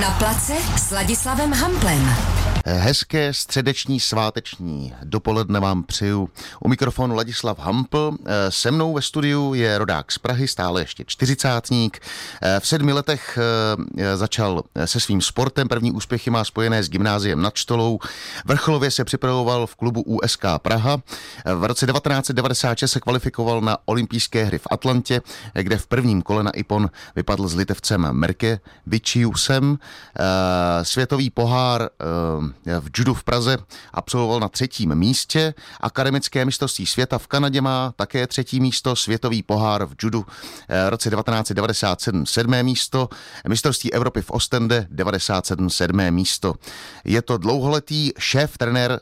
Na place s Ladislavem Hamplem. Hezké středeční sváteční dopoledne vám přeju. U mikrofonu Ladislav Hampl. Se mnou ve studiu je rodák z Prahy, stále ještě čtyřicátník. V sedmi letech eh, začal se svým sportem. První úspěchy má spojené s gymnáziem nad Štolou. Vrcholově se připravoval v klubu USK Praha. V roce 1996 se kvalifikoval na olympijské hry v Atlantě, kde v prvním kole na Ipon vypadl s litevcem Merke Vičiusem. Eh, světový pohár eh, v judu v Praze absolvoval na třetím místě. Akademické mistrovství světa v Kanadě má také třetí místo. Světový pohár v judu eh, v roce 1997 sedmé místo. Mistrovství Evropy v Ostende 97 sedmé místo. Je to dlouholetý šéf trenér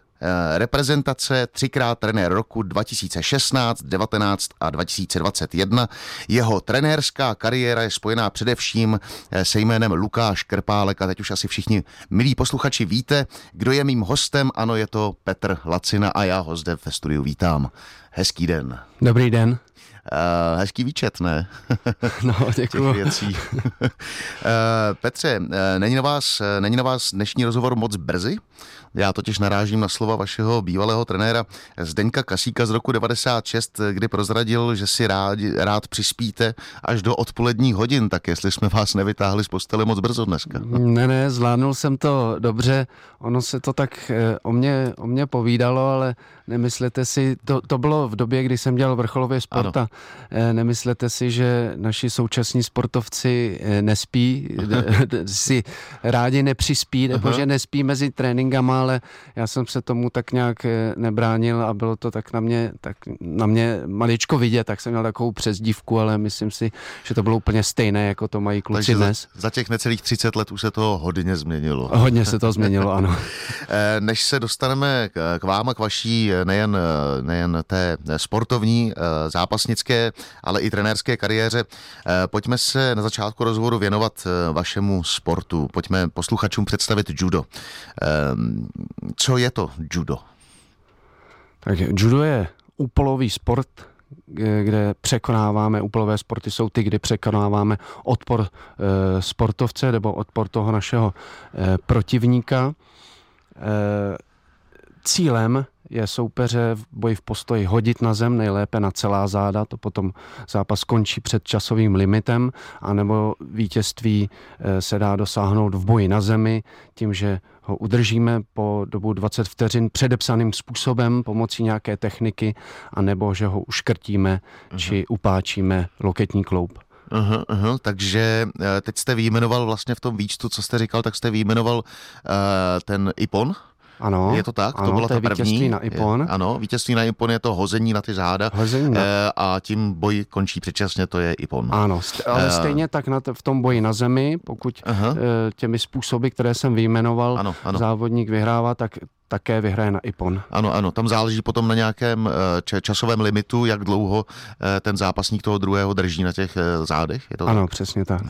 reprezentace, třikrát trenér roku 2016, 19 a 2021. Jeho trenérská kariéra je spojená především eh, se jménem Lukáš Krpálek a teď už asi všichni milí posluchači víte, kdo je mým hostem. Ano, je to Petr Lacina a já ho zde ve studiu vítám. Hezký den. Dobrý den. Uh, hezký výčet, ne? No, děkuji. věcí. uh, Petře, uh, není na, vás, není na vás dnešní rozhovor moc brzy? Já totiž narážím na slova vašeho bývalého trenéra Zdeňka Kasíka z roku 96, kdy prozradil, že si rád, rád přispíte až do odpoledních hodin, tak jestli jsme vás nevytáhli z postele moc brzo dneska. Ne, ne, zvládnul jsem to dobře. Ono se to tak o mě, o mě povídalo, ale nemyslete si, to, to bylo v době, kdy jsem dělal vrcholově sport a eh, nemyslete si, že naši současní sportovci eh, nespí, si rádi nepřispí, nebo Aha. že nespí mezi tréninkama, ale já jsem se tomu tak nějak eh, nebránil a bylo to tak na mě, tak na mě maličko vidět, tak jsem měl takovou přezdívku, ale myslím si, že to bylo úplně stejné, jako to mají kluci Takže dnes. Za, za těch necelých 30 let už se to hodně změnilo. Hodně se to změnilo, ano. Než se dostaneme k vám a k vaší nejen, nejen té sportovní, eh, zápasnické, ale i trenérské kariéře. Eh, pojďme se na začátku rozhovoru věnovat eh, vašemu sportu. Pojďme posluchačům představit judo. Co je to judo? Tak judo je úpolový sport, kde překonáváme, úplové sporty jsou ty, kdy překonáváme odpor sportovce nebo odpor toho našeho protivníka. Cílem je soupeře v boji v postoji hodit na zem, nejlépe na celá záda, to potom zápas končí před časovým limitem, anebo vítězství eh, se dá dosáhnout v boji na zemi tím, že ho udržíme po dobu 20 vteřin předepsaným způsobem pomocí nějaké techniky, anebo že ho uškrtíme uh-huh. či upáčíme loketní kloup. Uh-huh, uh-huh. Takže eh, teď jste vyjmenoval vlastně v tom výčtu, co jste říkal, tak jste vyjmenoval uh, ten IPON, ano. Je to tak? Ano, to byla to ta první. Vítězství na Ipon. Je, ano, vítězství na Ipon je to hození na ty záda. Hození na... E, a tím boj končí předčasně, to je Ipon. Ano, ale e, stejně tak na t- v tom boji na zemi, pokud e, těmi způsoby, které jsem vyjmenoval, ano, ano. závodník vyhrává, tak také vyhraje na IPON. Ano, ano, tam záleží potom na nějakém eh, časovém limitu, jak dlouho eh, ten zápasník toho druhého drží na těch eh, zádech. Je to ano, tak? přesně tak.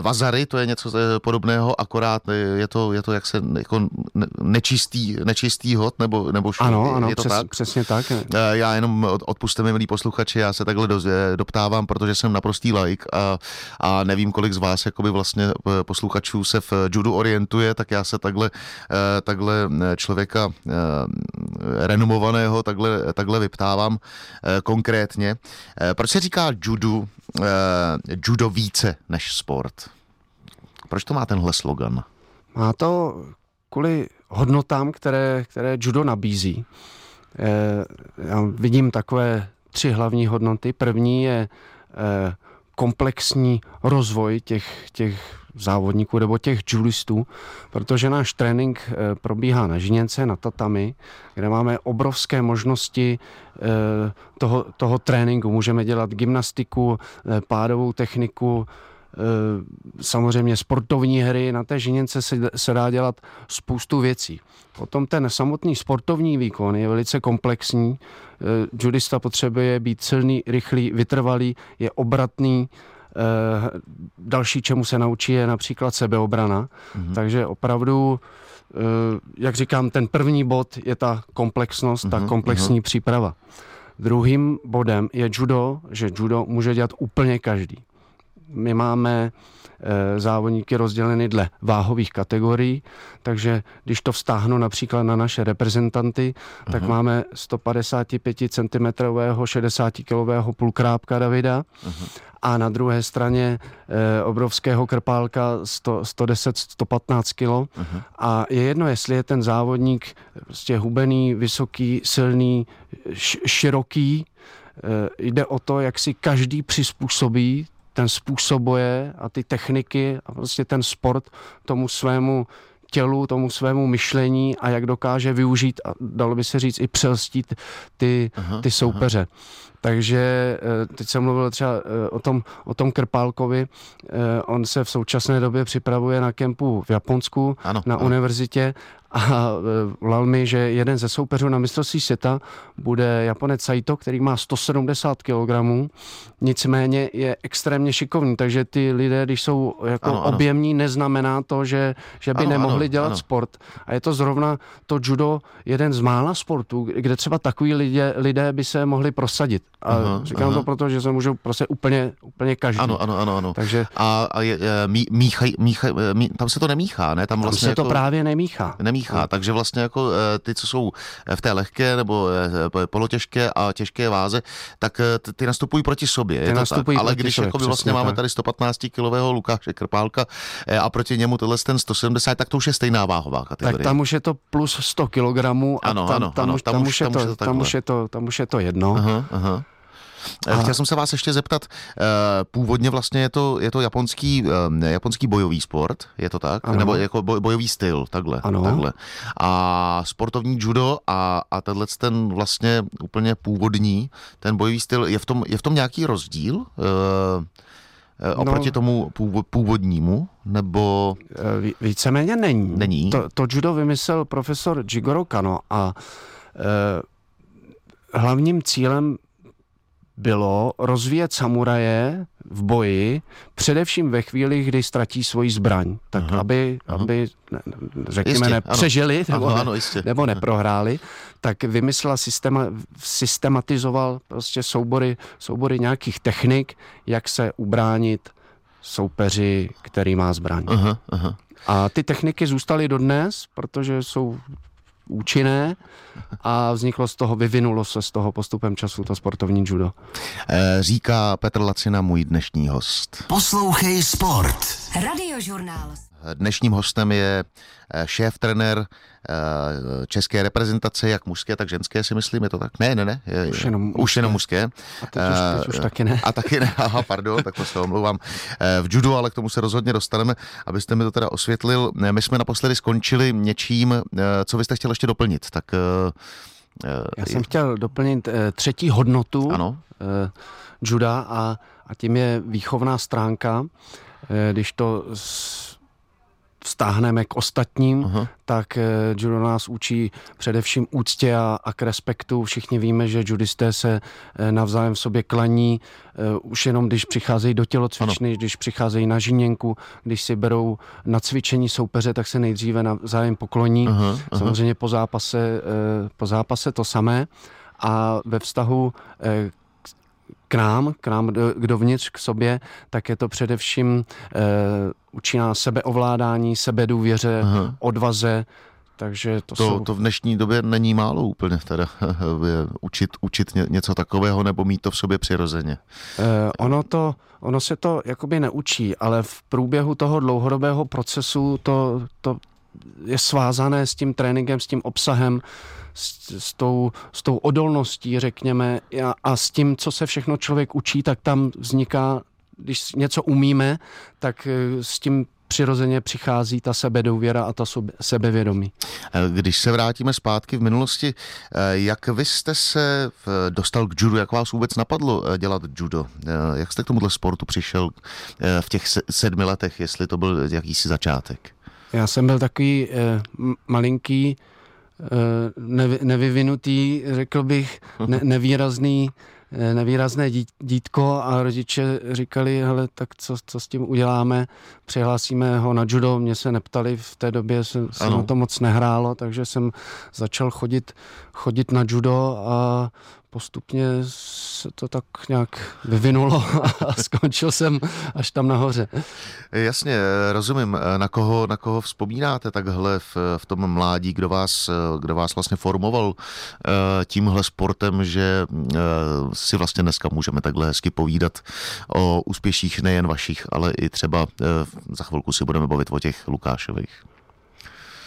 Vazary, to je něco podobného, akorát je to, je to jak se jako nečistý, nečistý hod, nebo, nebo šlo, Ano, ano, je to přes, tak? přesně tak. Já jenom odpuste mi, milí posluchači, já se takhle doptávám, protože jsem naprostý like a, a nevím, kolik z vás jakoby vlastně posluchačů se v judu orientuje, tak já se takhle, takhle člověka eh, renomovaného takhle, takhle vyptávám eh, konkrétně. Eh, proč se říká judo, judo více než sport? Proč to má tenhle slogan? Má to kvůli hodnotám, které, které judo nabízí. Já vidím takové tři hlavní hodnoty. První je komplexní rozvoj těch, těch závodníků nebo těch judistů, protože náš trénink eh, probíhá na žiněnce, na tatami, kde máme obrovské možnosti eh, toho, toho tréninku. Můžeme dělat gymnastiku, eh, pádovou techniku, samozřejmě sportovní hry, na té žiněnce se, se dá dělat spoustu věcí. Potom ten samotný sportovní výkon je velice komplexní. Judista potřebuje být silný, rychlý, vytrvalý, je obratný, další, čemu se naučí, je například sebeobrana. Mm-hmm. Takže opravdu, eh, jak říkám, ten první bod je ta komplexnost, mm-hmm. ta mhm, komplexní mm-hmm. příprava. Druhým bodem je judo, že judo může dělat úplně každý. My máme Eh, závodníky rozděleny dle váhových kategorií, takže když to vztáhnu například na naše reprezentanty, uh-huh. tak máme 155 cm 60 kg půlkrápka Davida uh-huh. a na druhé straně e, obrovského krpálka 100, 110-115 kg uh-huh. a je jedno, jestli je ten závodník prostě hubený, vysoký, silný, š- široký, e, jde o to, jak si každý přizpůsobí ten způsob boje a ty techniky a prostě ten sport tomu svému tělu, tomu svému myšlení a jak dokáže využít a dalo by se říct i přelstít ty, aha, ty soupeře. Aha. Takže eh, teď jsem mluvil třeba eh, o tom, o tom Krpálkovi. Eh, on se v současné době připravuje na kempu v Japonsku, ano, na ano. univerzitě a volal mi, že jeden ze soupeřů na mistrovství světa bude Japonec Saito, který má 170 kg, nicméně je extrémně šikovný, takže ty lidé, když jsou jako ano, ano. objemní, neznamená to, že, že by ano, nemohli ano, dělat ano. sport. A je to zrovna to judo jeden z mála sportů, kde třeba takový lidé, lidé by se mohli prosadit. A aha, říkám aha. to proto, že se můžou prostě úplně, úplně každý. Ano, ano, ano. ano. Takže... A, a je, mí, míchaj, míchaj, mí, tam se to nemíchá, ne? Tam, vlastně tam se jako... to právě nemíchá. Nemíchá, no. takže vlastně jako eh, ty, co jsou v té lehké nebo polotěžké a těžké váze, tak ty nastupují proti sobě. Ty je to tak. Ale když sobě, jako vlastně máme tady 115 kilového Lukáše Krpálka a proti němu tohle ten 170, tak to už je stejná váhová kategorie. Tak tam už je to plus 100 kilogramů a ano, tam, ano, tam, ano, tam, už, je to, tam, už je to, tam už je to jedno. Aha, aha. A... Chtěl jsem se vás ještě zeptat, eh, původně vlastně je to, je to japonský, eh, japonský bojový sport, je to tak? Ano. Nebo jako bojový styl, takhle, ano. takhle. A sportovní judo a, a tenhle ten vlastně úplně původní, ten bojový styl, je v tom, je v tom nějaký rozdíl? Eh, oproti no, tomu původnímu, nebo... Víceméně není. Není? To, to judo vymyslel profesor Jigoro Kano a e, hlavním cílem bylo rozvíjet samuraje v boji, především ve chvíli, kdy ztratí svoji zbraň. Tak aha, aby, aha. aby řekněme, jistě, nepřežili ano. nebo, ano, ano, jistě. nebo neprohráli, tak vymyslela systema, systematizoval prostě soubory, soubory nějakých technik, jak se ubránit soupeři, který má zbraň. Aha, aha. A ty techniky zůstaly dodnes, protože jsou účinné a vzniklo z toho, vyvinulo se z toho postupem času to sportovní judo. Eh, říká Petr Lacina, můj dnešní host. Poslouchej sport. Radiožurnál. Dnešním hostem je eh, šéf trenér eh, české reprezentace, jak mužské, tak ženské si myslím, je to tak? Ne, ne, ne. Je, už jenom, už jenom mužské. A teď už, teď už taky ne. A taky ne, aha, pardon, tak to se omlouvám. V judu, ale k tomu se rozhodně dostaneme, abyste mi to teda osvětlil. My jsme naposledy skončili něčím, co vy jste chtěl ještě doplnit, tak já jsem chtěl doplnit třetí hodnotu ano. juda a, a tím je výchovná stránka. Když to vztáhneme k ostatním, uh-huh. tak eh, judo nás učí především úctě a, a k respektu. Všichni víme, že judisté se eh, navzájem v sobě klaní, eh, už jenom když přicházejí do tělocvičny, ano. když přicházejí na žíněnku, když si berou na cvičení soupeře, tak se nejdříve navzájem pokloní. Uh-huh, uh-huh. Samozřejmě po zápase, po zápase to samé. A ve vztahu k nám, k nám k dovnitř, k sobě, tak je to především e, učí nás sebeovládání, sebedůvěře, Aha. odvaze, takže to, to, jsou... to v dnešní době není málo úplně teda učit, učit něco takového nebo mít to v sobě přirozeně. E, ono, to, ono se to jakoby neučí, ale v průběhu toho dlouhodobého procesu to, to je svázané s tím tréninkem, s tím obsahem, s, s, tou, s tou odolností, řekněme, a, a s tím, co se všechno člověk učí, tak tam vzniká, když něco umíme, tak eh, s tím přirozeně přichází ta sebedouvěra a ta sebevědomí. Eh, když se vrátíme zpátky v minulosti, eh, jak vy jste se dostal k judu, jak vás vůbec napadlo dělat judo? Jak jste k tomuhle sportu přišel v těch sedmi letech, jestli to byl jakýsi začátek? Já jsem byl takový eh, malinký Eh, nevyvinutý, řekl bych, ne, nevýrazný, eh, nevýrazné dítko a rodiče říkali, hele, tak co, co s tím uděláme, přihlásíme ho na judo, mě se neptali, v té době se, se na to moc nehrálo, takže jsem začal chodit, chodit na judo a postupně se to tak nějak vyvinulo a skončil jsem až tam nahoře. Jasně, rozumím. Na koho, na koho vzpomínáte takhle v, v tom mládí, kdo vás, kdo vás vlastně formoval eh, tímhle sportem, že eh, si vlastně dneska můžeme takhle hezky povídat o úspěších nejen vašich, ale i třeba eh, za chvilku si budeme bavit o těch Lukášových.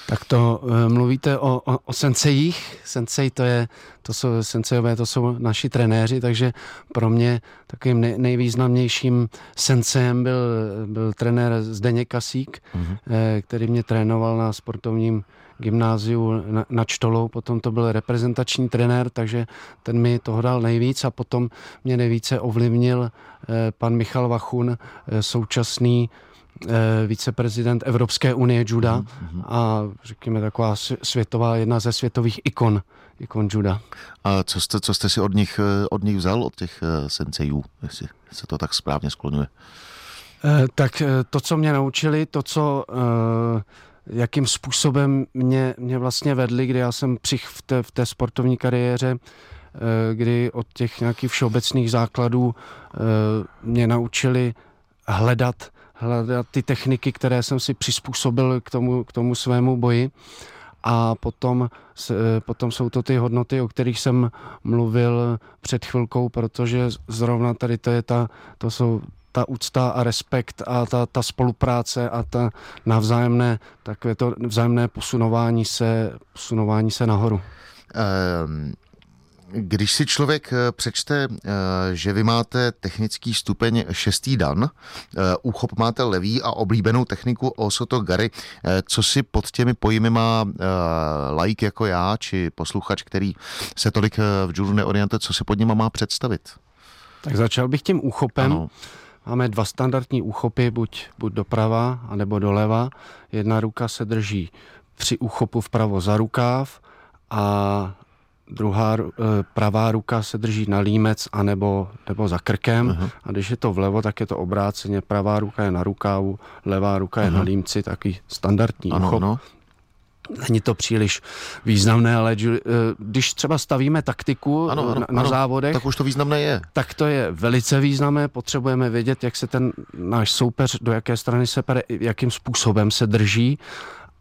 Tak to uh, mluvíte o, o, o sensejích. Sensej to je, to jsou sensejové, to jsou naši trenéři, takže pro mě takovým nej, nejvýznamnějším sensejem byl, byl trenér Zdeněk Kasík, mm-hmm. eh, který mě trénoval na sportovním gymnáziu na, na Čtolou, potom to byl reprezentační trenér, takže ten mi toho dal nejvíc a potom mě nejvíce ovlivnil eh, pan Michal Vachun, eh, současný Eh, viceprezident Evropské unie juda mm-hmm. a řekněme taková světová, jedna ze světových ikon, ikon juda. A co jste, co jste si od nich, eh, od nich vzal, od těch eh, sensejů, jestli se to tak správně skloňuje? Tak to, co mě naučili, to, co jakým způsobem mě, mě vlastně vedli, kdy já jsem přich v té, v té sportovní kariéře, kdy od těch nějakých všeobecných základů mě naučili hledat hledat ty techniky, které jsem si přizpůsobil k tomu, k tomu svému boji. A potom, potom jsou to ty hodnoty, o kterých jsem mluvil před chvilkou, protože zrovna tady to je ta, to jsou ta úcta a respekt a ta, ta spolupráce a ta navzájemné, takové to vzájemné posunování se, posunování se nahoru. Um, když si člověk eh, přečte, eh, že vy máte technický stupeň šestý dan, eh, úchop máte levý a oblíbenou techniku Osoto Gary, co si pod těmi pojmy má like jako já, či posluchač, který se tolik v judu neorientuje, co si pod nima má představit? Tak začal bych tím úchopem. Ano. Máme dva standardní úchopy, buď, buď doprava, anebo doleva. Jedna ruka se drží při úchopu vpravo za rukáv a druhá eh, pravá ruka se drží na límec anebo, nebo za krkem uh-huh. a když je to vlevo, tak je to obráceně. Pravá ruka je na rukávu, levá ruka uh-huh. je na límci, taky standardní ano, uchop. Ano. Není to příliš významné, ale eh, když třeba stavíme taktiku ano, ano, na, na ano, závodech, tak už to významné je. Tak to je velice významné. Potřebujeme vědět, jak se ten náš soupeř, do jaké strany se pere, jakým způsobem se drží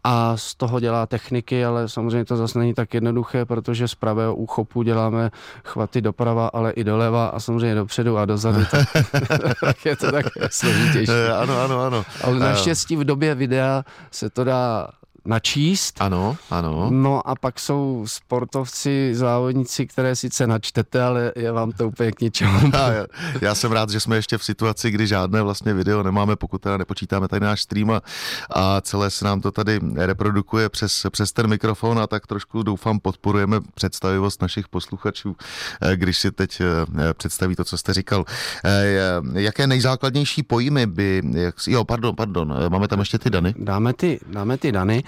a z toho dělá techniky, ale samozřejmě to zase není tak jednoduché, protože z pravého úchopu děláme chvaty doprava, ale i doleva a samozřejmě dopředu a dozadu, tak, tak je to tak složitější. Ano, ano, ano. Ale naštěstí v době videa se to dá načíst. Ano, ano. No a pak jsou sportovci, závodníci, které sice načtete, ale je vám to úplně k ničemu. Já, já jsem rád, že jsme ještě v situaci, kdy žádné vlastně video nemáme, pokud teda nepočítáme tady náš stream a, a celé se nám to tady reprodukuje přes, přes ten mikrofon a tak trošku doufám podporujeme představivost našich posluchačů, eh, když si teď eh, představí to, co jste říkal. Eh, jaké nejzákladnější pojmy by, jak, jo, pardon, pardon, máme tam ještě ty dany? Dáme ty, dáme ty dany.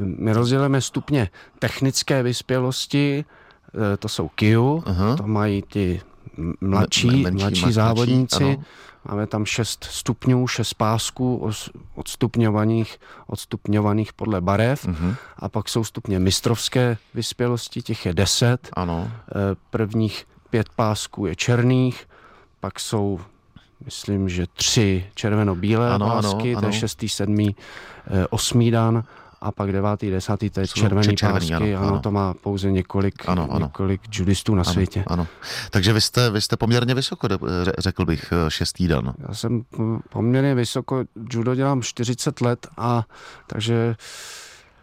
My rozdělíme stupně technické vyspělosti, e, to jsou KIU, to mají ti mladší, menší, mladší závodníci. Ano. Máme tam šest stupňů, šest pásků odstupňovaných, odstupňovaných podle barev. Uh-huh. A pak jsou stupně mistrovské vyspělosti, těch je deset. Ano. E, prvních pět pásků je černých, pak jsou myslím, že tři červeno-bílé ano, pásky, ano, ano. to je šestý, sedmý, e, osmý dan a pak devátý, desátý, to je červený, červený pásky, ano, ano, ano, to má pouze několik, ano, ano. několik judistů na ano, světě. Ano. Takže vy jste, vy jste poměrně vysoko, řekl bych, eh, šestý dan. Já jsem poměrně vysoko, judo dělám 40 let a takže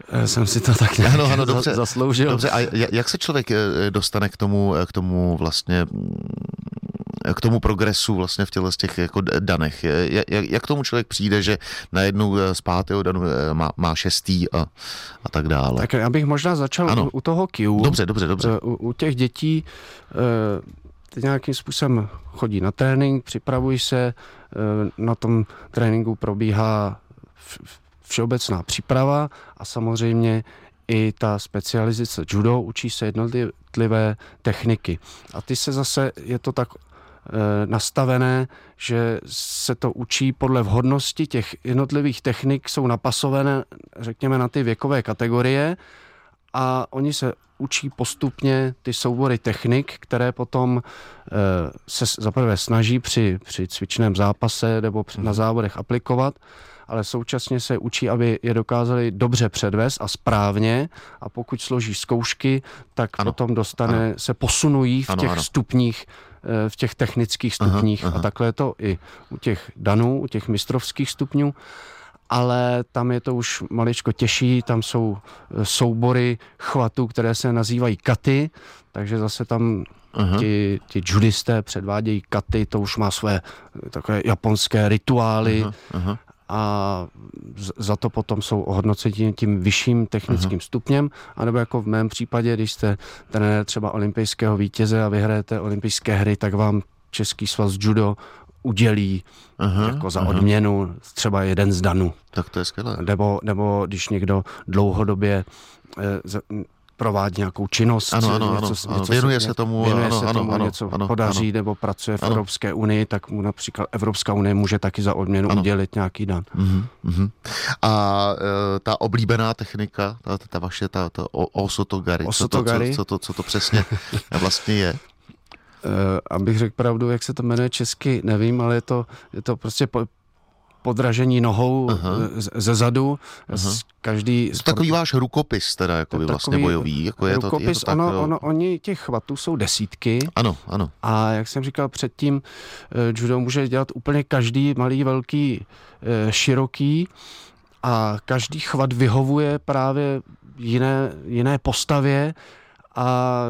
eh, jsem si to tak nějak ano, ano, dobře, zasloužil. Dobře, a jak se člověk eh, dostane k tomu, k tomu vlastně k tomu progresu vlastně v těle z těch jako danech. Jak, jak tomu člověk přijde, že najednou z pátého danu eh, má, má šestý a, a tak dále? Tak já bych možná začal ano. u, toho Q. Dobře, dobře, dobře. U, u těch dětí eh, ty nějakým způsobem chodí na trénink, připravují se, eh, na tom tréninku probíhá všeobecná příprava a samozřejmě i ta specializace judo, učí se jednotlivé techniky. A ty se zase, je to tak Eh, nastavené, že se to učí podle vhodnosti těch jednotlivých technik, jsou napasované, řekněme, na ty věkové kategorie a oni se učí postupně ty soubory technik, které potom e, se zaprvé snaží při, při cvičném zápase nebo při, na mhm. závodech aplikovat, ale současně se učí, aby je dokázali dobře předvést a správně a pokud složí zkoušky, tak ano. potom dostane, ano. se posunují v ano, těch ano. stupních eh, v těch technických stupních aha, aha. a takhle je to i u těch danů, u těch mistrovských stupňů ale tam je to už maličko těžší, tam jsou eh, soubory chvatů, které se nazývají katy, takže zase tam uh-huh. ti, ti judisté předvádějí katy, to už má své eh, takové japonské rituály uh-huh. A za to potom jsou ohodnoceni tím vyšším technickým uh-huh. stupněm, anebo jako v mém případě, když jste trenér třeba olympijského vítěze a vyhrajete olympijské hry, tak vám Český svaz judo udělí aha, jako za aha. odměnu třeba jeden z danů. Tak to je skvělé. Nebo, nebo když někdo dlouhodobě eh, provádí nějakou činnost, ano, ano, něco, ano, něco věnuje se tomu, věnuje ano, se ano, tomu ano, něco ano, podaří ano. nebo pracuje v ano. Evropské unii, tak mu například Evropská unie může taky za odměnu ano. udělit nějaký dan. Uh-huh. A e, ta oblíbená technika, ta, ta vaše, ta, ta osotogary, osotogary. Co, to, co, to, co to přesně vlastně je? Uh, abych řekl pravdu, jak se to jmenuje česky, nevím, ale je to, je to prostě po, podražení nohou uh-huh. ze zadu. Každý to sport... takový váš rukopis teda, jako by vlastně bojový. Jako je rukopis, to, je to tak, ono, jo. ono, oni těch chvatů jsou desítky. Ano, ano. A jak jsem říkal předtím, eh, judo může dělat úplně každý malý, velký, eh, široký a každý chvat vyhovuje právě jiné, jiné postavě a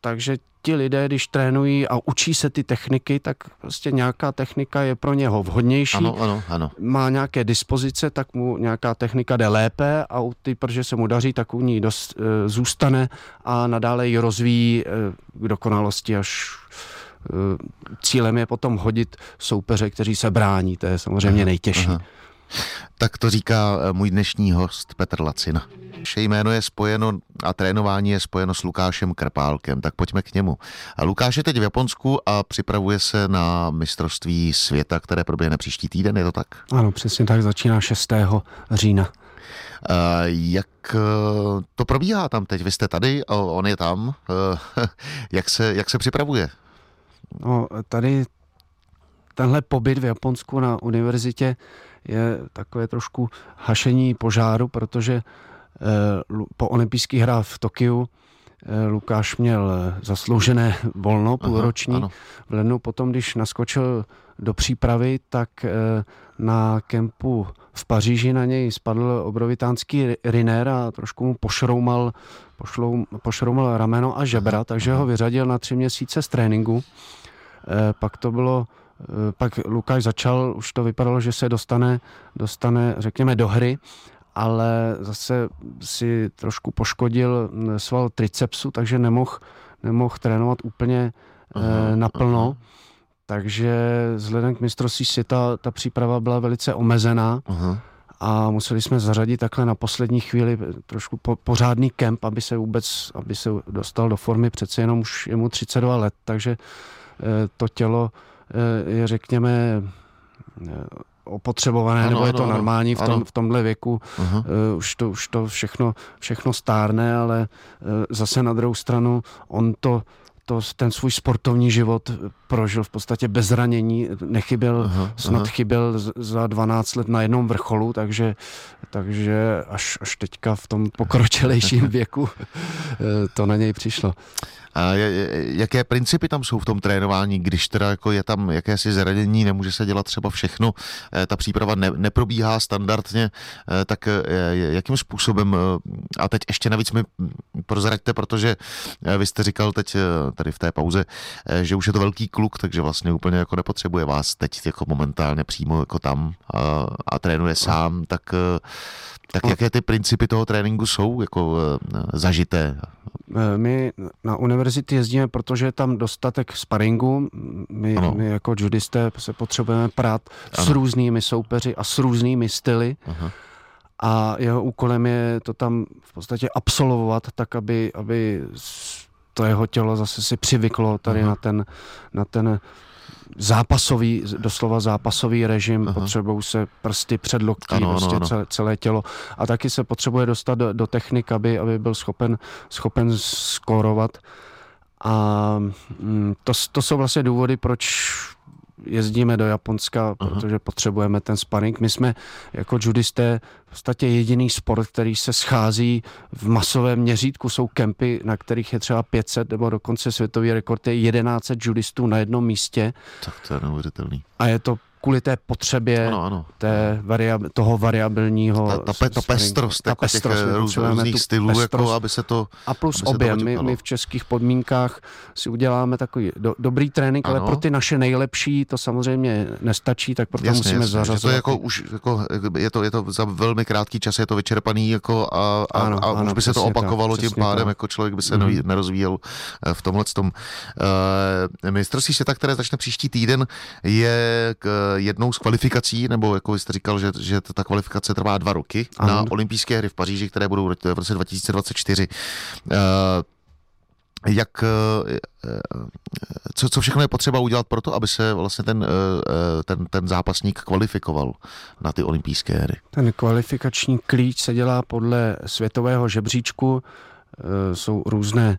takže ti lidé, když trénují a učí se ty techniky, tak prostě nějaká technika je pro něho vhodnější. Ano, ano, ano. Má nějaké dispozice, tak mu nějaká technika jde lépe a u ty, protože se mu daří, tak u ní dost, e, zůstane a nadále ji rozvíjí e, k dokonalosti až e, cílem je potom hodit soupeře, kteří se brání, to je samozřejmě aha, nejtěžší. Aha. Tak to říká e, můj dnešní host Petr Lacina. Vše jméno je spojeno a trénování je spojeno s Lukášem Krpálkem, tak pojďme k němu. A Lukáš je teď v Japonsku a připravuje se na mistrovství světa, které proběhne příští týden, je to tak? Ano, přesně tak, začíná 6. října. Jak e, to probíhá tam teď? Vy jste tady, on je tam. E, jak se, jak se připravuje? No, tady tenhle pobyt v Japonsku na univerzitě je takové trošku hašení požáru, protože Eh, po olympijských hrách v Tokiu eh, Lukáš měl zasloužené volno půlroční. Aha, v lednu potom, když naskočil do přípravy, tak eh, na kempu v Paříži na něj spadl obrovitánský rinér a trošku mu pošroumal, pošlou, pošroumal rameno a žebra, takže ho vyřadil na tři měsíce z tréninku. Pak to bylo pak Lukáš začal, už to vypadalo, že se dostane, dostane řekněme, do hry ale zase si trošku poškodil mm, sval tricepsu, takže nemohl nemohl trénovat úplně aha, eh, naplno. Aha. Takže vzhledem k mistrovství světa ta příprava byla velice omezená. Aha a museli jsme zařadit takhle na poslední chvíli trošku po, pořádný kemp, aby se vůbec, aby se dostal do formy, přece jenom už je mu 32 let, takže eh, to tělo eh, řekněme opotřebované, ano, nebo je to ano, normální v, tom, v tomhle věku. Uh, už, to, už to všechno, všechno stárne, ale uh, zase na druhou stranu on to to, ten svůj sportovní život prožil v podstatě bez zranění, nechyběl, aha, snad aha. chyběl za 12 let na jednom vrcholu, takže, takže až, až teďka v tom pokročilejším věku eh, to na něj přišlo. A jaké principy tam jsou v tom trénování, když teda jako je tam jakési zranění, nemůže se dělat třeba všechno, eh, ta příprava ne, neprobíhá standardně, eh, tak eh, jakým způsobem, a teď ještě navíc mi prozraďte, protože vy jste říkal teď tady v té pauze, že už je to velký kluk, takže vlastně úplně jako nepotřebuje vás teď jako momentálně přímo jako tam a, a trénuje sám, tak tak jaké ty principy toho tréninku jsou jako zažité? Eh, my na univerzity jezdíme, protože je tam dostatek sparingu. My, my jako judisté se potřebujeme prát ano. s různými soupeři a s různými styly. Aha. A jeho úkolem je to tam v podstatě absolvovat tak, aby, aby to jeho tělo zase si přivyklo tady na ten, na ten zápasový, doslova zápasový režim, potřebují se prsty před loktí, ano, prostě ano, Celé, celé tělo. A taky se potřebuje dostat do, do technik, aby, aby byl schopen, schopen skórovat. A mm, to, to jsou vlastně důvody, proč jezdíme do Japonska, Aha. protože potřebujeme ten sparring. My jsme jako judisté v podstatě jediný sport, který se schází v masovém měřítku. Jsou kempy, na kterých je třeba 500 nebo dokonce světový rekord je 1100 judistů na jednom místě. Tak to je neuvěřitelný. A je to kvůli té potřebě ano, ano. Té variab, toho variabilního... Ta, ta, ta pestrost, ta jako pestrost těch růz, různých stylů, pestrost, jako aby se to A plus objem. My, my v českých podmínkách si uděláme takový do, dobrý trénink, ano. ale pro ty naše nejlepší to samozřejmě nestačí, tak proto jasně, musíme jasně, zařazovat. To je, jako, už, jako, je, to, je to za velmi krátký čas, je to vyčerpaný jako a, a, ano, a ano, už by se to opakovalo tak, tím pádem, tak. jako člověk by se mm. nerozvíjel eh, v tomhle tom. Uh, mistrovství světa, které začne příští týden, je k jednou z kvalifikací, nebo jako jste říkal, že, že ta kvalifikace trvá dva roky ano. na olympijské hry v Paříži, které budou v roce 2024. Uh, eh, jak, eh, co, co všechno je potřeba udělat pro to, aby se vlastně ten, eh, ten, ten zápasník kvalifikoval na ty olympijské hry? Ten kvalifikační klíč se dělá podle světového žebříčku, jsou různé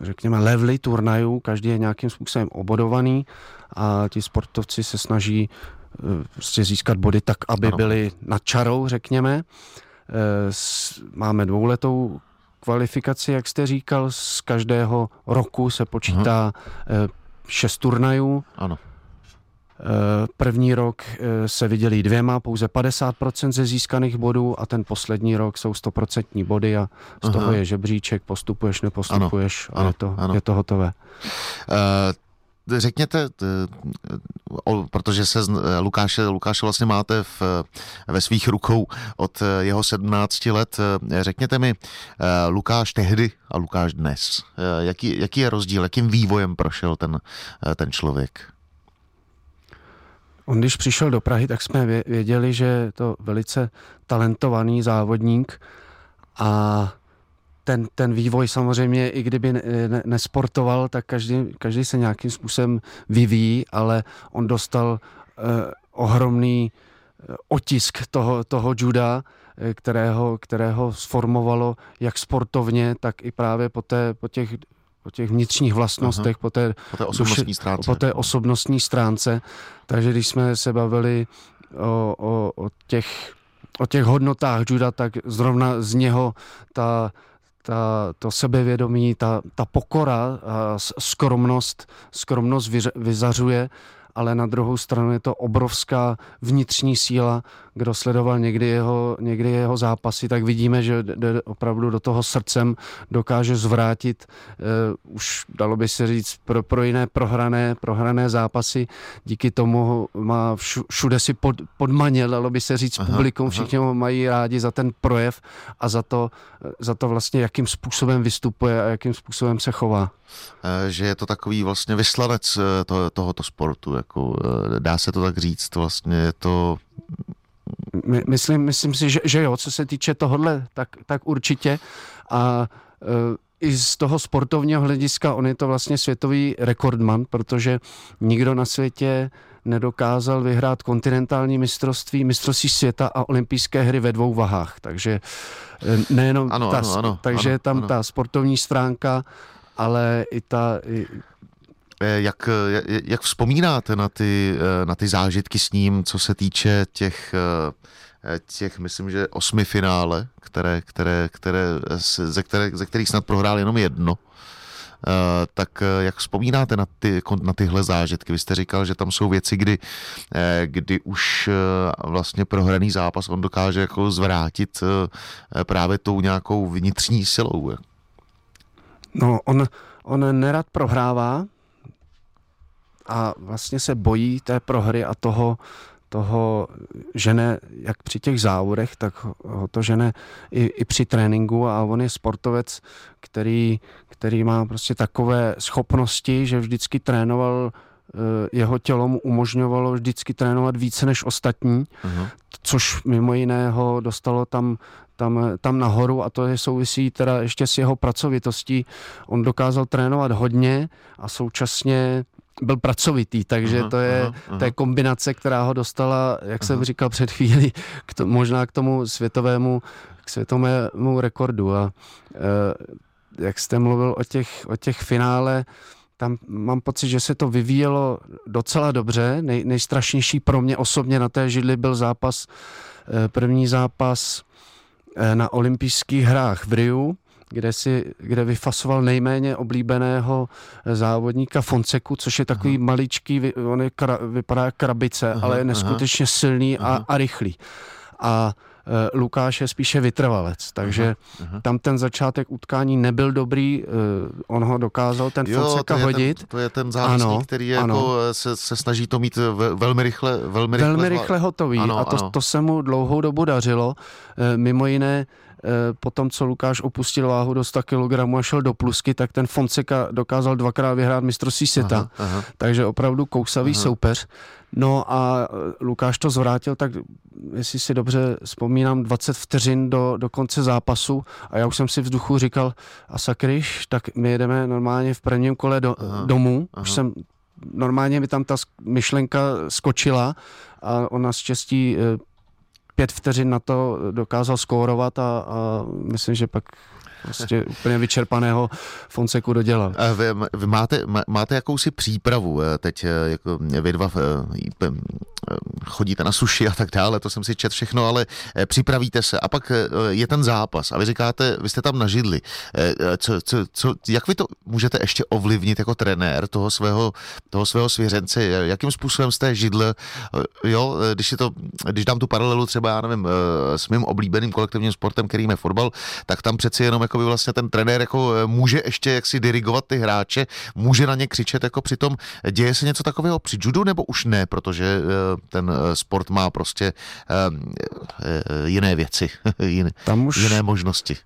řekněme, levely turnajů, každý je nějakým způsobem obodovaný a ti sportovci se snaží eh, prostě získat body tak, aby ano. byli nad čarou, řekněme. Eh, máme dvouletou kvalifikaci, jak jste říkal, z každého roku se počítá uh šest turnajů. Ano. První rok se viděli dvěma, pouze 50% ze získaných bodů a ten poslední rok jsou 100% body a z toho Aha. je žebříček, postupuješ, nepostupuješ ano, a ano, je, to, ano. je to hotové. Uh, řekněte, protože se Lukáše, Lukáše vlastně máte v, ve svých rukou od jeho 17 let, řekněte mi, Lukáš tehdy a Lukáš dnes, jaký, jaký je rozdíl, jakým vývojem prošel ten, ten člověk? On když přišel do Prahy, tak jsme věděli, že je to velice talentovaný závodník a ten, ten vývoj samozřejmě, i kdyby ne, nesportoval, tak každý, každý se nějakým způsobem vyvíjí, ale on dostal eh, ohromný eh, otisk toho, toho juda, eh, kterého, kterého sformovalo jak sportovně, tak i právě po, té, po těch po těch vnitřních vlastnostech, po té, po té osobnostní stránce. Po té osobnostní stránce. Takže když jsme se bavili o, o, o, těch, o těch hodnotách juda, tak zrovna z něho ta ta, to sebevědomí, ta, ta pokora a skromnost, skromnost vyzařuje ale na druhou stranu je to obrovská vnitřní síla. Kdo sledoval někdy jeho, někdy jeho zápasy, tak vidíme, že jde opravdu do toho srdcem, dokáže zvrátit uh, už dalo by se říct pro, pro jiné prohrané, prohrané zápasy. Díky tomu má všude si pod, podmanil, dalo by se říct, aha, publikum, všichni ho mají rádi za ten projev a za to, za to vlastně, jakým způsobem vystupuje a jakým způsobem se chová. Eh, že je to takový vlastně vyslanec eh, to, tohoto sportu, jako eh, dá se to tak říct, vlastně je to... My, myslím, myslím si, že, že jo, co se týče tohohle, tak, tak určitě a i z toho sportovního hlediska on je to vlastně světový rekordman, protože nikdo na světě nedokázal vyhrát kontinentální mistrovství, mistrovství světa a olympijské hry ve dvou vahách. Takže nejenom ano, ta, ano, ano, takže ano, tam ano. ta sportovní stránka ale i ta... I... Eh, jak, eh, jak vzpomínáte na ty, eh, na ty zážitky s ním, co se týče těch, těch myslím, že osmi finále, které, které, které, ze, které, ze kterých snad prohrál jenom jedno, tak jak vzpomínáte na, ty, na tyhle zážitky? Vy jste říkal, že tam jsou věci, kdy, kdy už vlastně prohraný zápas on dokáže jako zvrátit právě tou nějakou vnitřní silou. No, on, on nerad prohrává a vlastně se bojí té prohry a toho, toho žene jak při těch závodech, tak ho to žene i, i při tréninku a on je sportovec, který, který má prostě takové schopnosti, že vždycky trénoval eh, jeho tělo mu umožňovalo vždycky trénovat více než ostatní, uh-huh. což mimo jiného dostalo tam tam, tam nahoru a to je souvisí teda ještě s jeho pracovitostí. On dokázal trénovat hodně a současně byl pracovitý, takže uh-huh, to, je, uh-huh. to je kombinace, která ho dostala, jak uh-huh. jsem říkal před chvíli, k to, možná k tomu světovému, k světovému rekordu. A e, jak jste mluvil o těch, o těch finále, tam mám pocit, že se to vyvíjelo docela dobře. Nej, nejstrašnější pro mě osobně na té židli byl zápas, e, první zápas e, na olympijských hrách v Riu, kde, si, kde vyfasoval nejméně oblíbeného eh, závodníka Fonseku, což je takový aha. maličký, on je kra, vypadá jak krabice, aha, ale je neskutečně aha. silný a, a rychlý. A uh, Lukáš je spíše vytrvalec, takže aha, aha. tam ten začátek utkání nebyl dobrý, uh, on ho dokázal ten jo, Fonseka to hodit. Ten, to je ten závodník, ano, který je ano. jako se, se snaží to mít velmi rychle velmi rychle, velmi rychle hotový ano, a to, ano. to se mu dlouhou dobu dařilo. Mimo jiné Eh, po tom, co Lukáš opustil váhu do 100 kg a šel do plusky, tak ten Fonseca dokázal dvakrát vyhrát mistrovství světa. Aha, aha. Takže opravdu kousavý aha. soupeř. No a eh, Lukáš to zvrátil, tak jestli si dobře vzpomínám, 20 vteřin do, do konce zápasu a já už jsem si v duchu říkal, a sakryš, tak my jedeme normálně v prvním kole do, aha, domů, aha. už jsem normálně mi tam ta myšlenka skočila a ona z čestí eh, pět vteřin na to dokázal skórovat a, a myslím, že pak prostě úplně vyčerpaného Fonseku dodělal. A vy, vy máte, máte jakousi přípravu, eh, teď eh, jako vy dva eh, chodíte na suši a tak dále, to jsem si čet všechno, ale připravíte se a pak je ten zápas a vy říkáte, vy jste tam na židli. Co, co, co, jak vy to můžete ještě ovlivnit jako trenér toho svého, toho svého svěřence? Jakým způsobem jste židle, jo, když, je to, když dám tu paralelu třeba, já nevím, s mým oblíbeným kolektivním sportem, kterým je fotbal, tak tam přeci jenom jako by vlastně ten trenér jako eh, může ještě jaksi dirigovat ty hráče, může na ně křičet jako přitom. Děje se něco takového při judu nebo už ne, protože eh, ten eh, sport má prostě jiné věci, jiné, Tam už... jiné možnosti.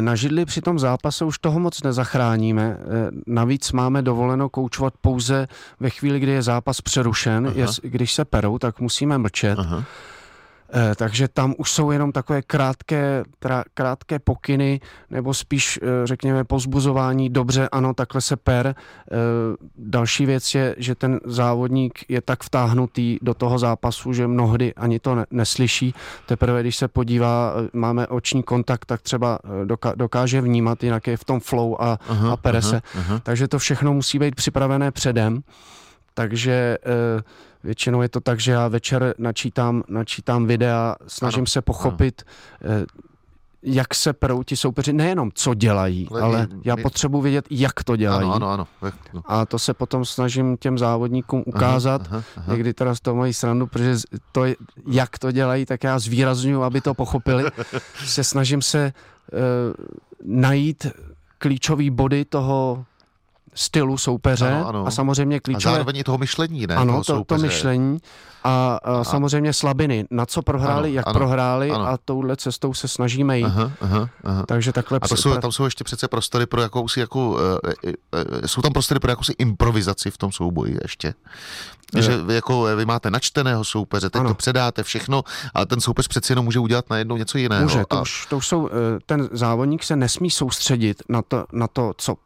Na židli při tom zápase už toho moc nezachráníme. Navíc máme dovoleno koučovat pouze ve chvíli, kdy je zápas přerušen. Aha. Když se perou, tak musíme mlčet. Aha. Eh, takže tam už jsou jenom takové krátké, krátké pokyny, nebo spíš, eh, řekněme, pozbuzování, dobře, ano, takhle se per. Eh, další věc je, že ten závodník je tak vtáhnutý do toho zápasu, že mnohdy ani to neslyší. Teprve, když se podívá, máme oční kontakt, tak třeba dokáže vnímat, jinak je v tom flow a, aha, a pere aha, se. Aha. Takže to všechno musí být připravené předem. Takže Většinou je to tak, že já večer načítám, načítám videa, snažím ano, se pochopit, ano. Eh, jak se perou ti soupeři, nejenom co dělají, ale, ale my, já potřebuji vědět, jak to dělají. Ano, ano, ano. A to se potom snažím těm závodníkům ukázat. Aha, aha, aha. Někdy teda z toho mají srandu, protože to, jak to dělají, tak já zvýraznuju, aby to pochopili. se snažím se uh, najít klíčové body toho stylu soupeře ano, ano. a samozřejmě klíčové... A zároveň i toho myšlení, ne? Ano, toho to, to myšlení a, a, a samozřejmě slabiny, na co prohráli, ano, jak ano, prohráli ano. a touhle cestou se snažíme jít. Aha, aha, aha. Takže takhle... A to jsou, tam jsou ještě přece prostory pro jakousi, jako, uh, uh, jsou tam prostory pro jakousi improvizaci v tom souboji ještě. Je. Že jako vy máte načteného soupeře, teď ano. to předáte všechno, ale ten soupeř přeci jenom může udělat najednou něco jiného. Může, to, a... už, to už jsou, ten závodník se nesmí soustředit na to, na to co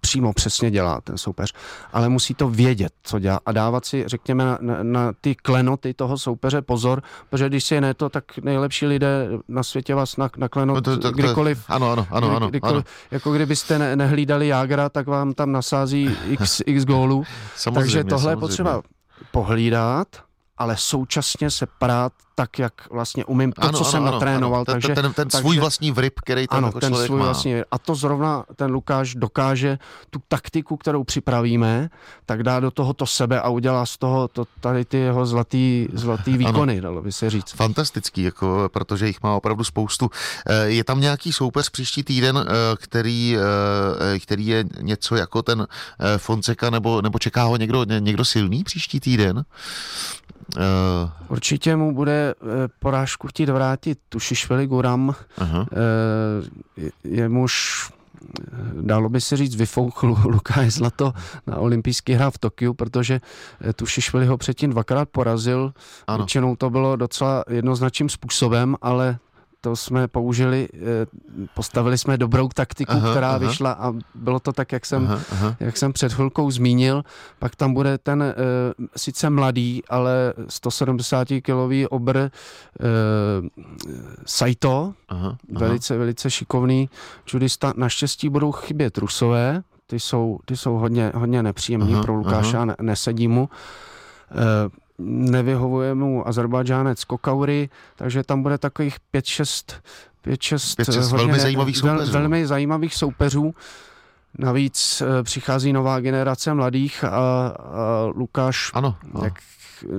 přímo přesně dělá ten soupeř, ale musí to vědět, co dělá a dávat si, řekněme, na, na, na ty klenoty toho soupeře pozor, protože když si je ne to, tak nejlepší lidé na světě vás na, na klenot no to, to, to, kdykoliv. Ano, ano, ano. ano, kdykoliv, ano. Jako kdybyste ne, nehlídali Jágra, tak vám tam nasází x, x gólů. Takže tohle samozřejmě. je potřeba pohlídat, ale současně se prát tak, jak vlastně umím to, ano, co ano, jsem ano, natrénoval. Ano. Takže, ten, ten, ten takže, svůj vlastní vrip, který tam ano, jako ten svůj má. vlastní A to zrovna ten Lukáš dokáže tu taktiku, kterou připravíme, tak dá do toho to sebe a udělá z toho to, tady ty jeho zlatý, zlatý výkony, ano. dalo by se říct. Fantastický, jako, protože jich má opravdu spoustu. Eh, je tam nějaký soupeř příští týden, eh, který, eh, který je něco jako ten Fonseca, nebo, nebo čeká ho někdo, někdo silný příští týden? Uh... Určitě mu bude uh, porážku chtít vrátit Tušišvili Guram. Uh-huh. Uh, jemuž dalo by se říct, vyfouk Lukáš Zlato na olympijský hra v Tokiu, protože Tušišvili ho předtím dvakrát porazil. Ano. Většinou to bylo docela jednoznačným způsobem, ale to jsme použili, eh, postavili jsme dobrou taktiku, aha, která aha. vyšla a bylo to tak, jak jsem, aha, aha. jak jsem před chvilkou zmínil. Pak tam bude ten e, sice mladý, ale 170-kilový obr e, Saito, aha, aha. velice, velice šikovný judista. Naštěstí budou chybět Rusové, ty jsou, ty jsou hodně, hodně nepříjemní aha, pro Lukáše aha. nesedí mu. E, nevyhovuje mu Azerbajdžánec Kokaury, takže tam bude takových 5-6 5-6 velmi zajímavých soupeřů. Velmi zajímavých soupeřů. Navíc e, přichází nová generace mladých a, a Lukáš ano, ano. Jak,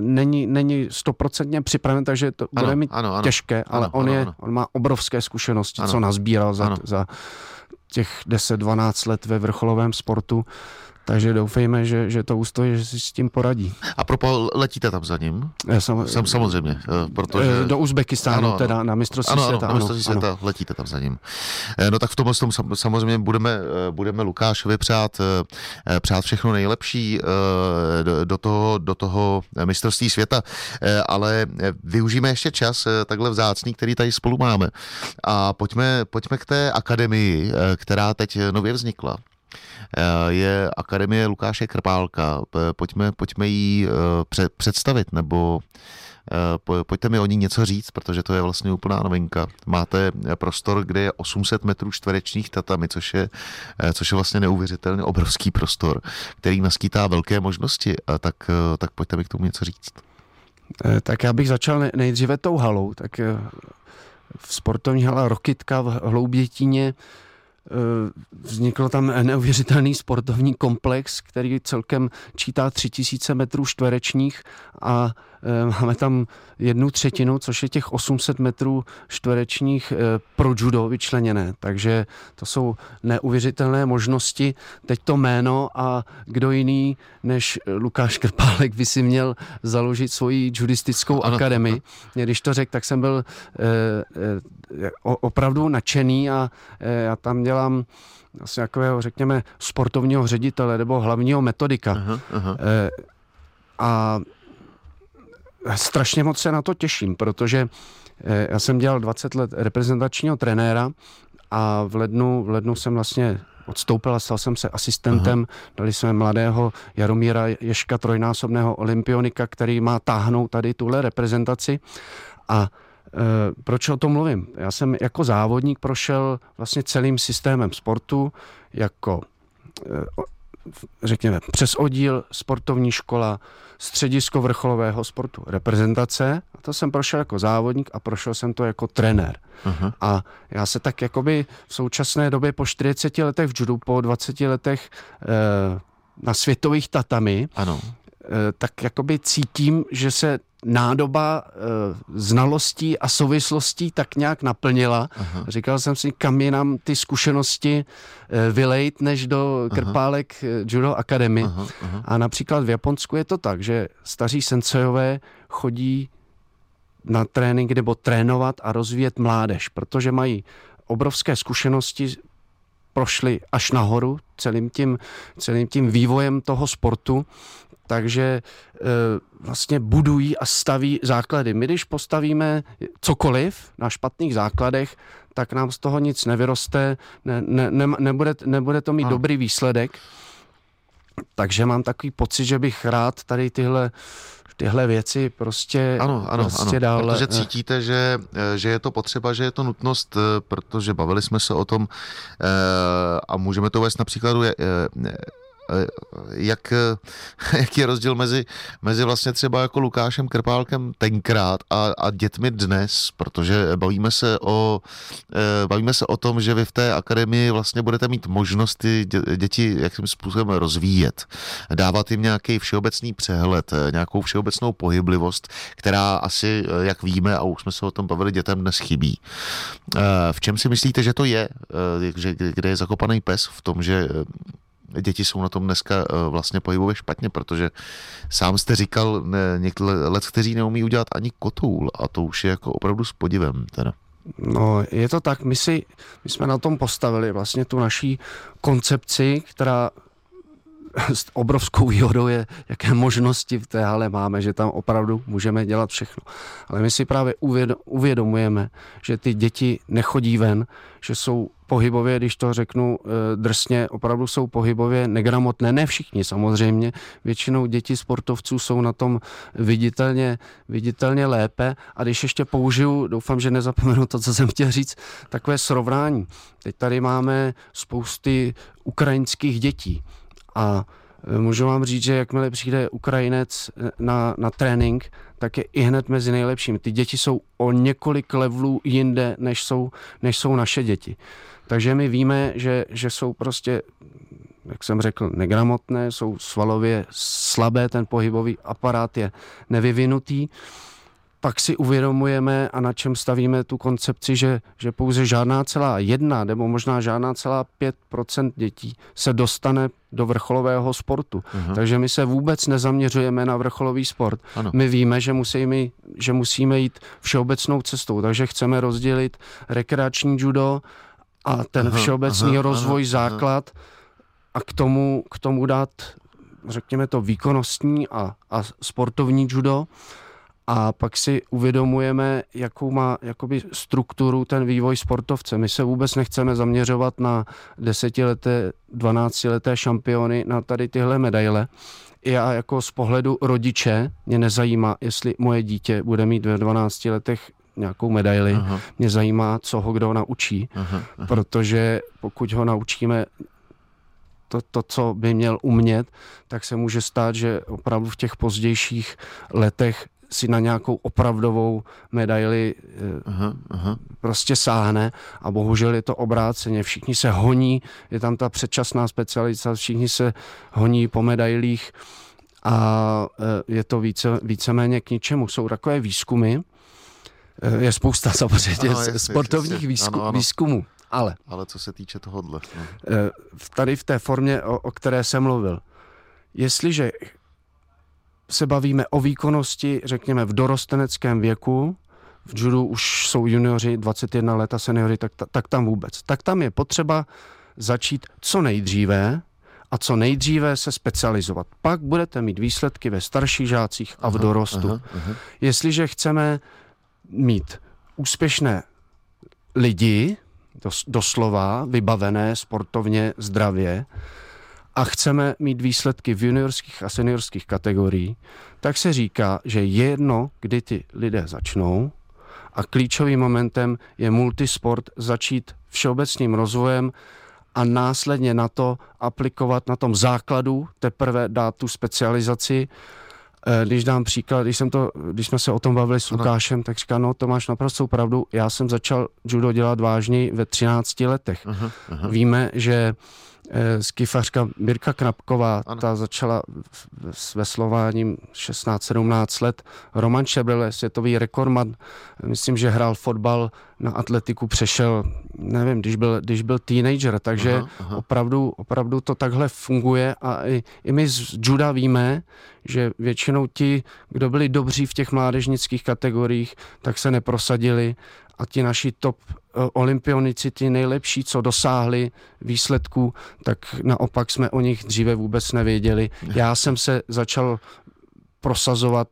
není, není stoprocentně připraven, takže to ano, bude mít ano, ano, těžké, ale ano, on, ano, je, ano. on má obrovské zkušenosti, ano. co nazbíral za, za těch 10-12 let ve vrcholovém sportu. Takže doufejme, že, že to ustojí, že si s tím poradí. A propo, letíte tam za ním? Sam, Sam, samozřejmě. Eh, protože... Eh, do Uzbekistánu, ano, teda na mistrovství ano, světa. Ano, na mistrovství světa ano. letíte tam za ním. Eh, no tak v tomhle tom samozřejmě budeme, budeme Lukášovi přát, přát všechno nejlepší do toho, do toho mistrovství světa, ale využijeme ještě čas takhle vzácný, který tady spolu máme. A pojďme, pojďme k té akademii, která teď nově vznikla. Eh, je Akademie Lukáše Krpálka. Pojďme, pojďme ji eh, představit, nebo eh, pojďte mi o ní něco říct, protože to je vlastně úplná novinka. Máte prostor, kde je 800 metrů čtverečních tatami, což je, což je vlastně neuvěřitelně obrovský prostor, který naskýtá velké možnosti. Tak, tak pojďte mi k tomu něco říct. Tak já bych začal nejdříve tou halou. Tak v sportovní hala Rokitka v Hloubětíně vznikl tam neuvěřitelný sportovní komplex, který celkem čítá 3000 metrů čtverečních a Eh, máme tam jednu třetinu, což je těch 800 metrů čtverečních eh, pro judo vyčleněné. Takže to jsou neuvěřitelné možnosti. Teď to jméno a kdo jiný než Lukáš Krpálek by si měl založit svoji judistickou ano, akademii. Když to řekl, tak jsem byl eh, opravdu nadšený a já tam dělám asi takového, řekněme, sportovního ředitele nebo hlavního metodika. Aha, aha. A strašně moc se na to těším, protože eh, já jsem dělal 20 let reprezentačního trenéra a v lednu, v lednu jsem vlastně odstoupil a stal jsem se asistentem. Aha. Dali jsme mladého Jaromíra Ješka, trojnásobného olympionika, který má táhnout tady tuhle reprezentaci. A e, proč o tom mluvím? Já jsem jako závodník prošel vlastně celým systémem sportu, jako e, řekněme, přes oddíl, sportovní škola, středisko vrcholového sportu, reprezentace. A to jsem prošel jako závodník a prošel jsem to jako trenér. Uh-huh. A já se tak jakoby v současné době po 40 letech v judu, po 20 letech e, na světových tatami, ano. E, tak jakoby cítím, že se nádoba e, znalostí a souvislostí tak nějak naplnila. Aha. Říkal jsem si, kam je nám ty zkušenosti e, vylejt, než do krpálek aha. Eh, Judo Academy. Aha, aha. A například v Japonsku je to tak, že staří sensejové chodí na trénink nebo trénovat a rozvíjet mládež, protože mají obrovské zkušenosti prošli až nahoru celým tím, celým tím vývojem toho sportu takže e, vlastně budují a staví základy. My, když postavíme cokoliv na špatných základech, tak nám z toho nic nevyroste, ne, ne, ne, nebude, nebude to mít a. dobrý výsledek. Takže mám takový pocit, že bych rád tady tyhle tyhle věci prostě, ano, ano, prostě ano, dál... Protože cítíte, že, že je to potřeba, že je to nutnost, protože bavili jsme se o tom a můžeme to vést na příkladu Eh, jak, eh, jaký je rozdíl mezi, mezi vlastně třeba jako Lukášem Krpálkem tenkrát a, a dětmi dnes, protože bavíme se, o, eh, bavíme se o tom, že vy v té akademii vlastně budete mít možnost ty děti jakým způsobem rozvíjet, dávat jim nějaký všeobecný přehled, nějakou všeobecnou pohyblivost, která asi, jak víme, a už jsme se o tom bavili, dětem dnes chybí. V čem si myslíte, že to je, kde je zakopaný pes? V tom, že děti jsou na tom dneska eh, vlastně pohybově špatně, protože sám jste říkal, ne, let, kteří neumí udělat ani kotoul a to už je jako opravdu s podivem teda. No, je to tak, my, si, my jsme na tom postavili vlastně tu naší koncepci, která obrovskou výhodou je, jaké možnosti v té hale máme, že tam opravdu můžeme dělat všechno. Ale my si právě uvědomujeme, že ty děti nechodí ven, že jsou pohybově, když to řeknu eh, drsně, opravdu jsou pohybově negramotné. Ne všichni samozřejmě, většinou děti sportovců jsou na tom viditelně, viditelně lépe. A když ještě použiju, doufám, že nezapomenu to, co jsem chtěl říct, takové srovnání. Teď tady máme spousty ukrajinských dětí a e, můžu vám říct, že jakmile přijde Ukrajinec e, na, na trénink, tak je i hned mezi nejlepšími. Ty děti jsou o několik levelů jinde, než jsou, než jsou naše děti. Takže my víme, že, že jsou prostě, jak jsem řekl, negramotné, jsou svalově slabé, ten pohybový aparát je nevyvinutý pak si uvědomujeme a na čem stavíme tu koncepci, že, že pouze žádná celá jedna nebo možná žádná celá pět procent dětí se dostane do vrcholového sportu. Uh-huh. Takže my se vůbec nezaměřujeme na vrcholový sport. Ano. My víme, že musíme, že musíme jít všeobecnou cestou, takže chceme rozdělit rekreační judo a ten uh-huh, všeobecný uh-huh, rozvoj uh-huh, základ a k tomu, k tomu dát, řekněme to, výkonnostní a, a sportovní judo a pak si uvědomujeme, jakou má jakoby strukturu ten vývoj sportovce. My se vůbec nechceme zaměřovat na desetileté, dvanáctileté šampiony, na tady tyhle medaile. Já jako z pohledu rodiče mě nezajímá, jestli moje dítě bude mít ve 12 letech nějakou medaili. Aha. Mě zajímá, co ho kdo naučí, aha, aha. protože pokud ho naučíme to, to, co by měl umět, tak se může stát, že opravdu v těch pozdějších letech si na nějakou opravdovou medaili eh, aha, aha. prostě sáhne a bohužel je to obráceně. Všichni se honí, je tam ta předčasná specializace, všichni se honí po medailích a eh, je to více, víceméně k ničemu. Jsou takové výzkumy, je spousta samozřejmě ano, jasně, sportovních jasně. Výzku, ano, ano. výzkumů, ale... Ale co se týče tohohle. No. Tady v té formě, o, o které jsem mluvil, jestliže se bavíme o výkonnosti, řekněme, v dorosteneckém věku, v judu už jsou junioři 21 let a seniori, tak, tak tam vůbec. Tak tam je potřeba začít co nejdříve a co nejdříve se specializovat. Pak budete mít výsledky ve starších žácích a v dorostu. Aha, aha. Jestliže chceme mít úspěšné lidi, doslova vybavené sportovně zdravě, a chceme mít výsledky v juniorských a seniorských kategoriích, tak se říká, že je jedno, kdy ty lidé začnou a klíčovým momentem je multisport začít všeobecným rozvojem a následně na to aplikovat na tom základu, teprve dát tu specializaci. Eh, když dám příklad, když, jsem to, když jsme se o tom bavili s Lukášem, tak říká, no to máš naprosto pravdu, já jsem začal judo dělat vážněji ve 13 letech. Aha, aha. Víme, že skifařka Mirka Knapková, ano. ta začala s veslováním 16-17 let. Roman Šebrele, světový rekordman, myslím, že hrál fotbal na atletiku, přešel, nevím, když byl, když byl teenager, takže aha, aha. Opravdu, opravdu to takhle funguje a i, i my z juda víme, že většinou ti, kdo byli dobří v těch mládežnických kategoriích, tak se neprosadili a ti naši top eh, olympionici, ty nejlepší, co dosáhli výsledků, tak naopak jsme o nich dříve vůbec nevěděli. Já jsem se začal prosazovat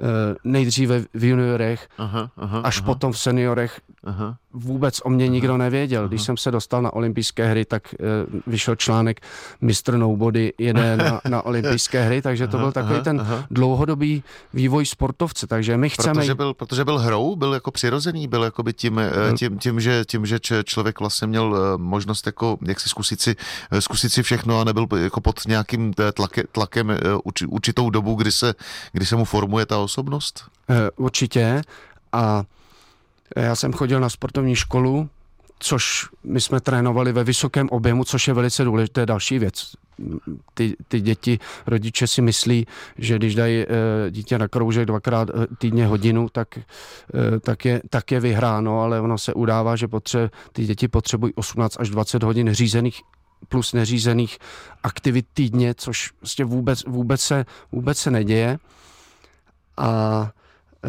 Eh, nejdříve v juniorech, aha, aha, až aha. potom v seniorech. Aha. Vůbec o mě nikdo nevěděl. Když jsem se dostal na olympijské hry, tak uh, vyšel článek Mr. Nobody jede na, na olympijské hry, takže to byl takový ten dlouhodobý vývoj sportovce. Takže my chceme... Protože byl, protože byl hrou, byl jako přirozený, byl jako by tím, eh, tím, tím, že, tím, že člověk vlastně měl možnost jako, jak si zkusit si, zkusit si všechno a nebyl jako pod nějakým tlake, tlakem určitou dobu, kdy se, kdy se mu formuje ta osobnost? Eh, určitě. A já jsem chodil na sportovní školu, což my jsme trénovali ve vysokém objemu, což je velice důležité další věc. Ty, ty děti, rodiče si myslí, že když dají e, dítě na kroužek dvakrát e, týdně hodinu, tak, e, tak, je, tak je vyhráno, ale ono se udává, že potře, ty děti potřebují 18 až 20 hodin řízených plus neřízených aktivit týdně, což vlastně vůbec, vůbec, se, vůbec se neděje. A e,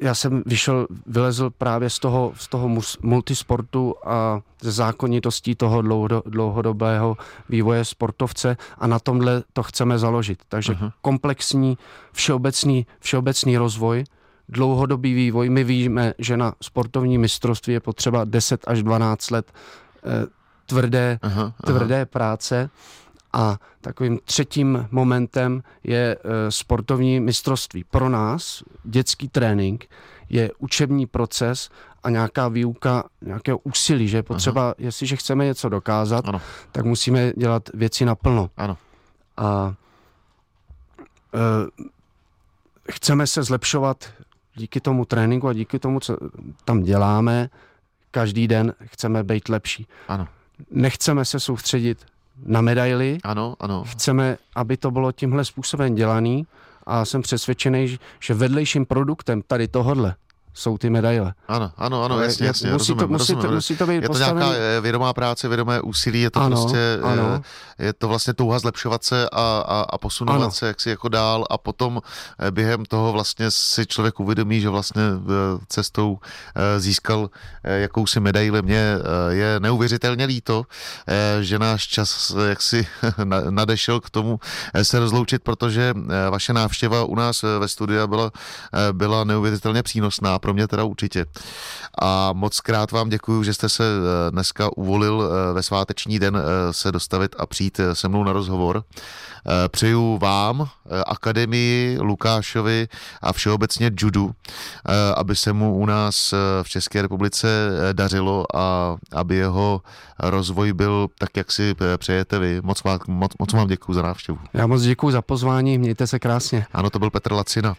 já jsem vyšel, vylezl právě z toho, z toho multisportu a ze zákonitostí toho dlouhodobého vývoje sportovce a na tomhle to chceme založit. Takže uh-huh. komplexní, všeobecný, všeobecný rozvoj, dlouhodobý vývoj. My víme, že na sportovní mistrovství je potřeba 10 až 12 let eh, tvrdé, aha, tvrdé aha. práce a takovým třetím momentem je e, sportovní mistrovství. Pro nás dětský trénink je učební proces a nějaká výuka, nějakého úsilí, že potřeba, Aha. jestliže chceme něco dokázat, ano. tak musíme dělat věci naplno. Ano. A e, chceme se zlepšovat díky tomu tréninku a díky tomu, co tam děláme, každý den chceme být lepší. Ano. Nechceme se soustředit na medaily. Ano, ano. Chceme, aby to bylo tímhle způsobem dělaný a jsem přesvědčený, že vedlejším produktem tady tohodle jsou ty medaile. Ano, ano, ano, jasně, jasně, musí rozumím, to, musí, rozumím. To, musí to být Je to postavený... nějaká eh, vědomá práce, vědomé úsilí, je to ano, prostě, eh, ano. je to vlastně touha zlepšovat se a, a, a posunovat ano. se jaksi jako dál a potom eh, během toho vlastně si člověk uvědomí, že vlastně cestou získal jakousi medaili. Mně je neuvěřitelně líto, že náš čas jaksi nadešel k tomu se rozloučit, protože vaše návštěva u nás ve studiu byla, byla neuvěřitelně přínosná pro mě teda určitě. A moc krát vám děkuji, že jste se eh, dneska uvolil eh, ve sváteční den eh, se dostavit a přijít se mnou na rozhovor. Přeju vám, Akademii, Lukášovi a všeobecně judu, aby se mu u nás v České republice dařilo a aby jeho rozvoj byl tak, jak si přejete vy. Moc, vám, moc, moc vám děkuji za návštěvu. Já moc děkuji za pozvání, mějte se krásně. Ano, to byl Petr Lacina.